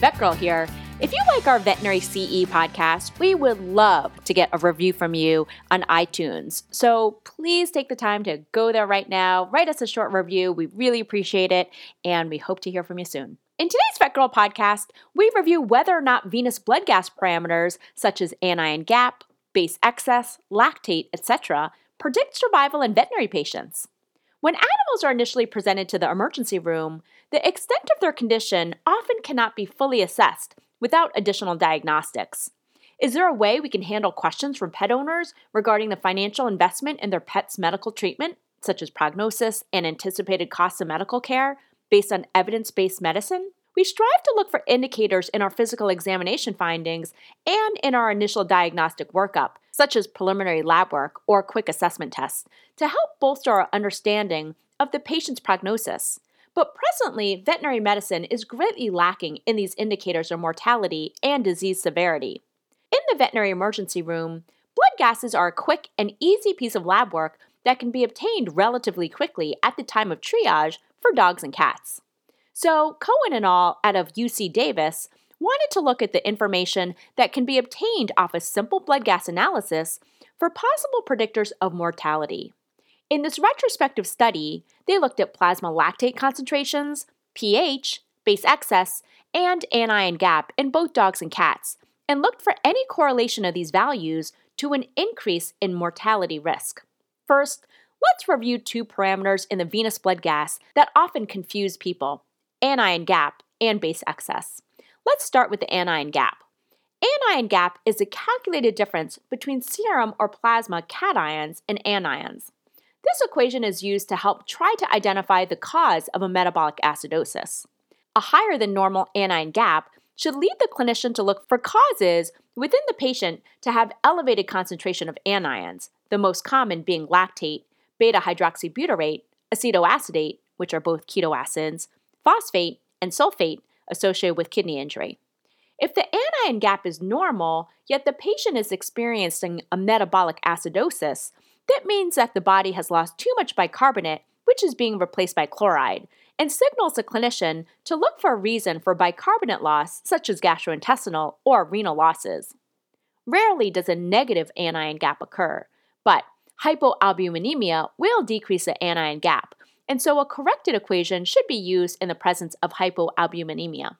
VETgirl here. If you like our Veterinary CE podcast, we would love to get a review from you on iTunes. So please take the time to go there right now, write us a short review. We really appreciate it, and we hope to hear from you soon. In today's VETgirl podcast, we review whether or not venous blood gas parameters such as anion gap, base excess, lactate, etc., predict survival in veterinary patients. When animals are initially presented to the emergency room, the extent of their condition often cannot be fully assessed without additional diagnostics. Is there a way we can handle questions from pet owners regarding the financial investment in their pet's medical treatment, such as prognosis and anticipated costs of medical care, based on evidence based medicine? We strive to look for indicators in our physical examination findings and in our initial diagnostic workup, such as preliminary lab work or quick assessment tests, to help bolster our understanding of the patient's prognosis. But presently, veterinary medicine is greatly lacking in these indicators of mortality and disease severity. In the veterinary emergency room, blood gases are a quick and easy piece of lab work that can be obtained relatively quickly at the time of triage for dogs and cats. So, Kohen and all out of UC Davis wanted to look at the information that can be obtained off a simple blood gas analysis for possible predictors of mortality. In this retrospective study, they looked at plasma lactate concentrations, pH, base excess, and anion gap in both dogs and cats, and looked for any correlation of these values to an increase in mortality risk. First, let's review two parameters in the venous blood gas that often confuse people anion gap, and base excess. Let's start with the anion gap. Anion gap is the calculated difference between serum or plasma cations and anions. This equation is used to help try to identify the cause of a metabolic acidosis. A higher than normal anion gap should lead the clinician to look for causes within the patient to have elevated concentration of anions, the most common being lactate, beta hydroxybutyrate, acetoacetate, which are both ketoacids, phosphate, and sulfate associated with kidney injury. If the anion gap is normal, yet the patient is experiencing a metabolic acidosis, that means that the body has lost too much bicarbonate, which is being replaced by chloride, and signals the clinician to look for a reason for bicarbonate loss, such as gastrointestinal or renal losses. Rarely does a negative anion gap occur, but hypoalbuminemia will decrease the anion gap, and so a corrected equation should be used in the presence of hypoalbuminemia.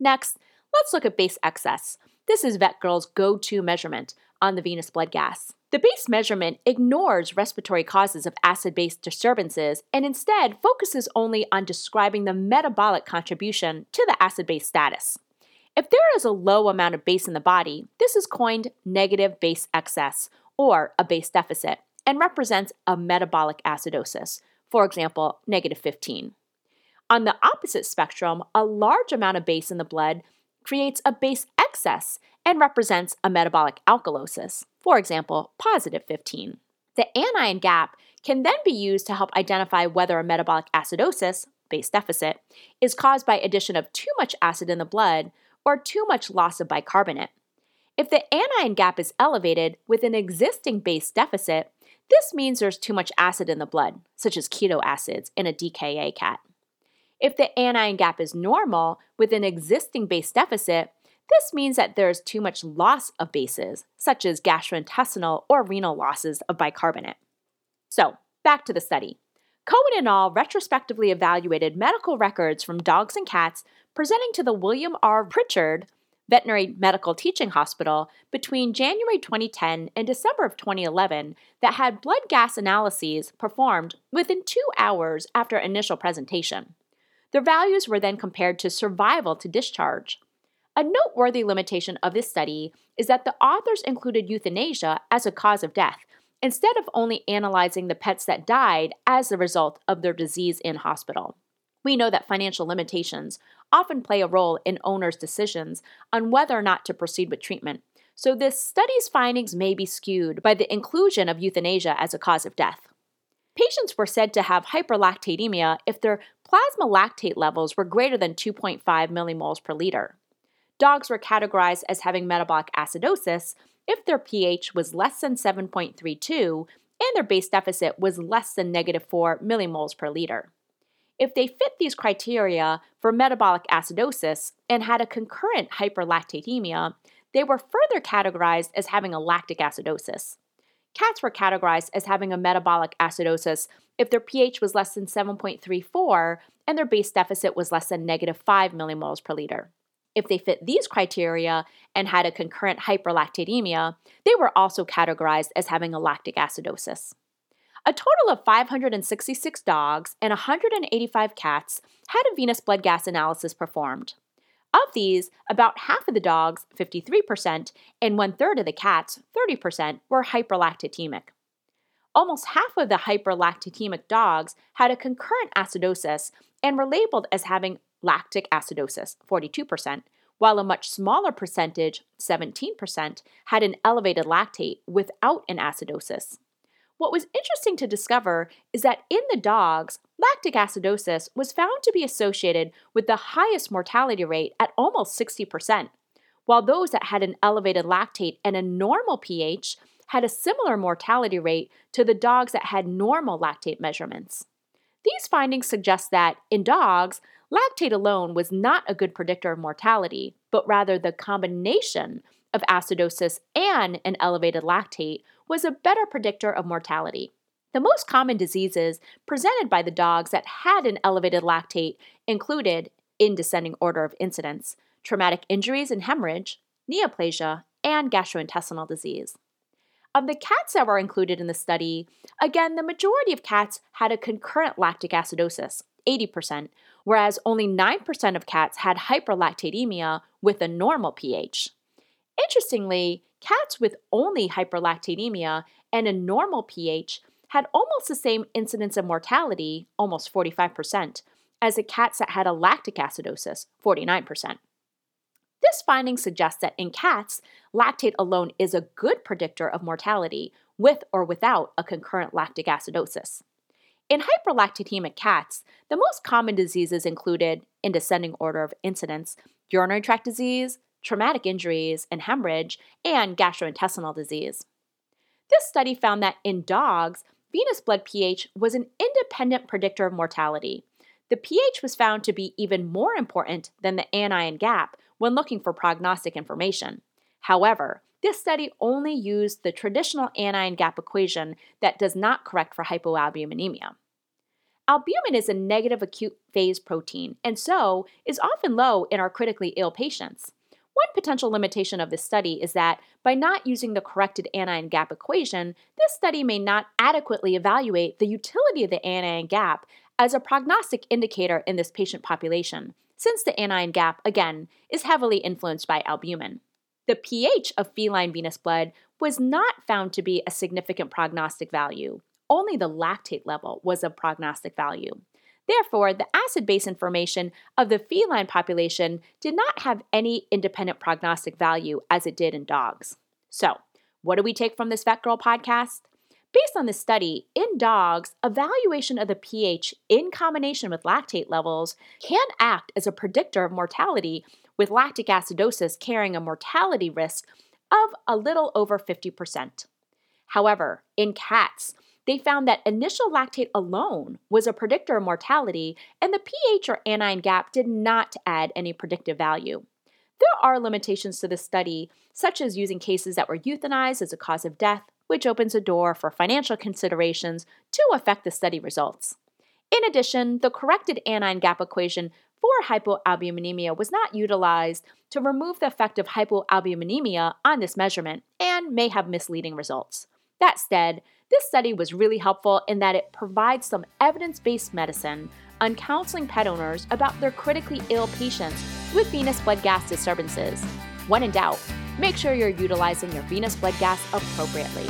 Next, let's look at base excess. This is VETgirl's go to measurement on the venous blood gas. The base measurement ignores respiratory causes of acid base disturbances and instead focuses only on describing the metabolic contribution to the acid base status. If there is a low amount of base in the body, this is coined negative base excess or a base deficit and represents a metabolic acidosis, for example, negative 15. On the opposite spectrum, a large amount of base in the blood creates a base excess and represents a metabolic alkalosis, for example, positive 15. The anion gap can then be used to help identify whether a metabolic acidosis, base deficit, is caused by addition of too much acid in the blood or too much loss of bicarbonate. If the anion gap is elevated with an existing base deficit, this means there's too much acid in the blood, such as keto acids in a DKA cat. If the anion gap is normal with an existing base deficit, this means that there is too much loss of bases, such as gastrointestinal or renal losses of bicarbonate. So, back to the study. Kohen and al. retrospectively evaluated medical records from dogs and cats presenting to the William R. Pritchard Veterinary Medical Teaching Hospital between January 2010 and December of 2011 that had blood gas analyses performed within two hours after initial presentation. The values were then compared to survival to discharge. A noteworthy limitation of this study is that the authors included euthanasia as a cause of death instead of only analyzing the pets that died as the result of their disease in hospital. We know that financial limitations often play a role in owners' decisions on whether or not to proceed with treatment, so this study's findings may be skewed by the inclusion of euthanasia as a cause of death. Patients were said to have hyperlactatemia if their plasma lactate levels were greater than 2.5 millimoles per liter. Dogs were categorized as having metabolic acidosis if their pH was less than 7.32 and their base deficit was less than negative 4 millimoles per liter. If they fit these criteria for metabolic acidosis and had a concurrent hyperlactatemia, they were further categorized as having a lactic acidosis. Cats were categorized as having a metabolic acidosis if their pH was less than 7.34 and their base deficit was less than negative 5 millimoles per liter. If they fit these criteria and had a concurrent hyperlactatemia, they were also categorized as having a lactic acidosis. A total of 566 dogs and 185 cats had a venous blood gas analysis performed. Of these, about half of the dogs, 53%, and one third of the cats, 30%, were hyperlactatemic. Almost half of the hyperlactatemic dogs had a concurrent acidosis and were labeled as having lactic acidosis, 42%, while a much smaller percentage, 17%, had an elevated lactate without an acidosis. What was interesting to discover is that in the dogs, lactic acidosis was found to be associated with the highest mortality rate at almost 60%, while those that had an elevated lactate and a normal pH had a similar mortality rate to the dogs that had normal lactate measurements. These findings suggest that, in dogs, lactate alone was not a good predictor of mortality, but rather the combination of acidosis and an elevated lactate was a better predictor of mortality. The most common diseases presented by the dogs that had an elevated lactate included, in descending order of incidence, traumatic injuries and hemorrhage, neoplasia, and gastrointestinal disease. Of the cats that were included in the study, again, the majority of cats had a concurrent lactic acidosis, 80%, whereas only 9% of cats had hyperlactatemia with a normal pH. Interestingly, cats with only hyperlactatemia and a normal pH had almost the same incidence of mortality, almost 45%, as the cats that had a lactic acidosis, 49%. This finding suggests that in cats, lactate alone is a good predictor of mortality with or without a concurrent lactic acidosis. In hyperlactatemic cats, the most common diseases included, in descending order of incidence, urinary tract disease, traumatic injuries and hemorrhage, and gastrointestinal disease. This study found that in dogs, venous blood pH was an independent predictor of mortality. The pH was found to be even more important than the anion gap when looking for prognostic information. However, this study only used the traditional anion gap equation that does not correct for hypoalbuminemia. Albumin is a negative acute phase protein and so is often low in our critically ill patients. One potential limitation of this study is that by not using the corrected anion gap equation, this study may not adequately evaluate the utility of the anion gap as a prognostic indicator in this patient population, since the anion gap, again, is heavily influenced by albumin. The pH of feline venous blood was not found to be a significant prognostic value. Only the lactate level was a prognostic value. Therefore, the acid base information of the feline population did not have any independent prognostic value as it did in dogs. So, what do we take from this VETgirl podcast? Based on this study, in dogs, evaluation of the pH in combination with lactate levels can act as a predictor of mortality, with lactic acidosis carrying a mortality risk of a little over 50%. However, in cats, they found that initial lactate alone was a predictor of mortality, and the pH or anion gap did not add any predictive value. There are limitations to this study, such as using cases that were euthanized as a cause of death, which opens a door for financial considerations to affect the study results. In addition, the corrected anion gap equation for hypoalbuminemia was not utilized to remove the effect of hypoalbuminemia on this measurement and may have misleading results. That said, this study was really helpful in that it provides some evidence based medicine on counseling pet owners about their critically ill patients with venous blood gas disturbances. When in doubt, make sure you're utilizing your venous blood gas appropriately.